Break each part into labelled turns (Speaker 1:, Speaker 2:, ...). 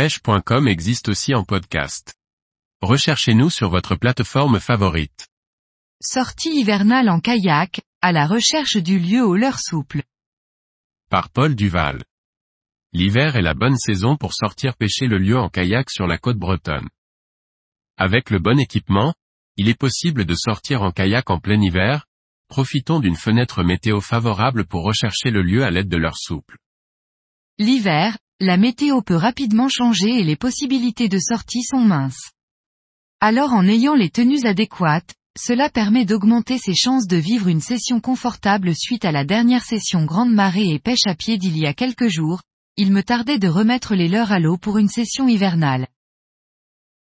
Speaker 1: pêche.com existe aussi en podcast. Recherchez-nous sur votre plateforme favorite.
Speaker 2: Sortie hivernale en kayak, à la recherche du lieu au leurre souple.
Speaker 1: Par Paul Duval. L'hiver est la bonne saison pour sortir pêcher le lieu en kayak sur la côte bretonne. Avec le bon équipement, il est possible de sortir en kayak en plein hiver, profitons d'une fenêtre météo favorable pour rechercher le lieu à l'aide de leur souple.
Speaker 2: L'hiver, la météo peut rapidement changer et les possibilités de sortie sont minces. Alors en ayant les tenues adéquates, cela permet d'augmenter ses chances de vivre une session confortable suite à la dernière session grande marée et pêche à pied d'il y a quelques jours, il me tardait de remettre les leurs à l'eau pour une session hivernale.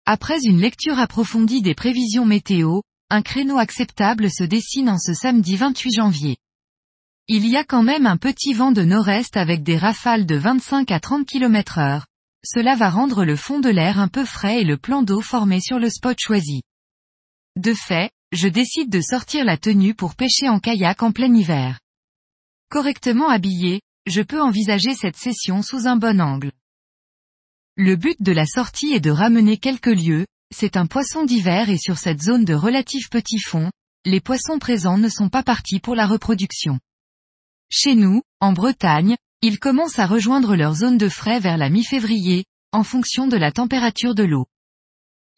Speaker 2: Après une lecture approfondie des prévisions météo, un créneau acceptable se dessine en ce samedi 28 janvier. Il y a quand même un petit vent de nord-est avec des rafales de 25 à 30 km heure. Cela va rendre le fond de l'air un peu frais et le plan d'eau formé sur le spot choisi. De fait, je décide de sortir la tenue pour pêcher en kayak en plein hiver. Correctement habillé, je peux envisager cette session sous un bon angle. Le but de la sortie est de ramener quelques lieux, c'est un poisson d'hiver et sur cette zone de relatif petit fond, les poissons présents ne sont pas partis pour la reproduction. Chez nous, en Bretagne, ils commencent à rejoindre leur zone de frais vers la mi-février, en fonction de la température de l'eau.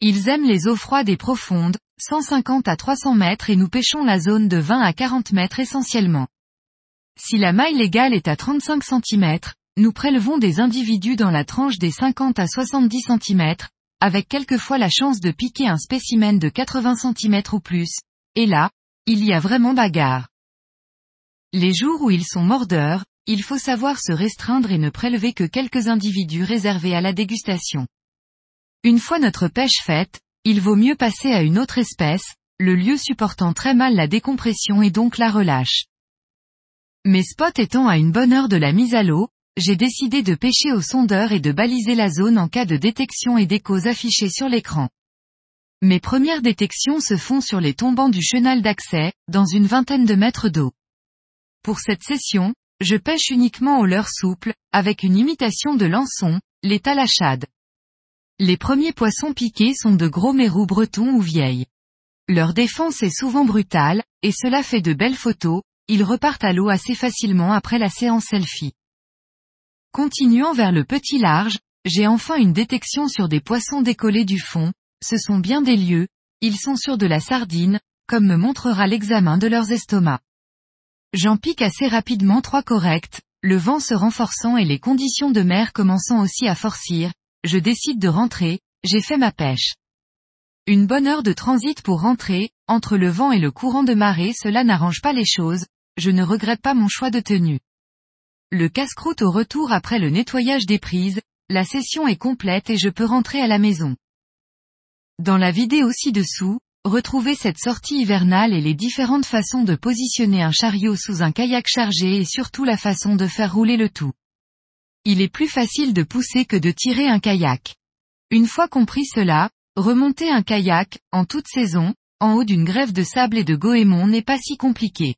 Speaker 2: Ils aiment les eaux froides et profondes, 150 à 300 mètres et nous pêchons la zone de 20 à 40 mètres essentiellement. Si la maille légale est à 35 cm, nous prélevons des individus dans la tranche des 50 à 70 cm, avec quelquefois la chance de piquer un spécimen de 80 cm ou plus, et là, il y a vraiment bagarre. Les jours où ils sont mordeurs, il faut savoir se restreindre et ne prélever que quelques individus réservés à la dégustation. Une fois notre pêche faite, il vaut mieux passer à une autre espèce, le lieu supportant très mal la décompression et donc la relâche. Mes spots étant à une bonne heure de la mise à l'eau, j'ai décidé de pêcher au sondeur et de baliser la zone en cas de détection et d'échos affichés sur l'écran. Mes premières détections se font sur les tombants du chenal d'accès, dans une vingtaine de mètres d'eau. Pour cette session, je pêche uniquement au leurre souple, avec une imitation de l'ançon, les talachades. Les premiers poissons piqués sont de gros mérous bretons ou vieilles. Leur défense est souvent brutale, et cela fait de belles photos, ils repartent à l'eau assez facilement après la séance selfie. Continuant vers le petit large, j'ai enfin une détection sur des poissons décollés du fond, ce sont bien des lieux, ils sont sur de la sardine, comme me montrera l'examen de leurs estomacs. J'en pique assez rapidement trois corrects, le vent se renforçant et les conditions de mer commençant aussi à forcir, je décide de rentrer, j'ai fait ma pêche. Une bonne heure de transit pour rentrer, entre le vent et le courant de marée cela n'arrange pas les choses, je ne regrette pas mon choix de tenue. Le casse-croûte au retour après le nettoyage des prises, la session est complète et je peux rentrer à la maison. Dans la vidéo ci-dessous, Retrouvez cette sortie hivernale et les différentes façons de positionner un chariot sous un kayak chargé et surtout la façon de faire rouler le tout. Il est plus facile de pousser que de tirer un kayak. Une fois compris cela, remonter un kayak, en toute saison, en haut d'une grève de sable et de goémon n'est pas si compliqué.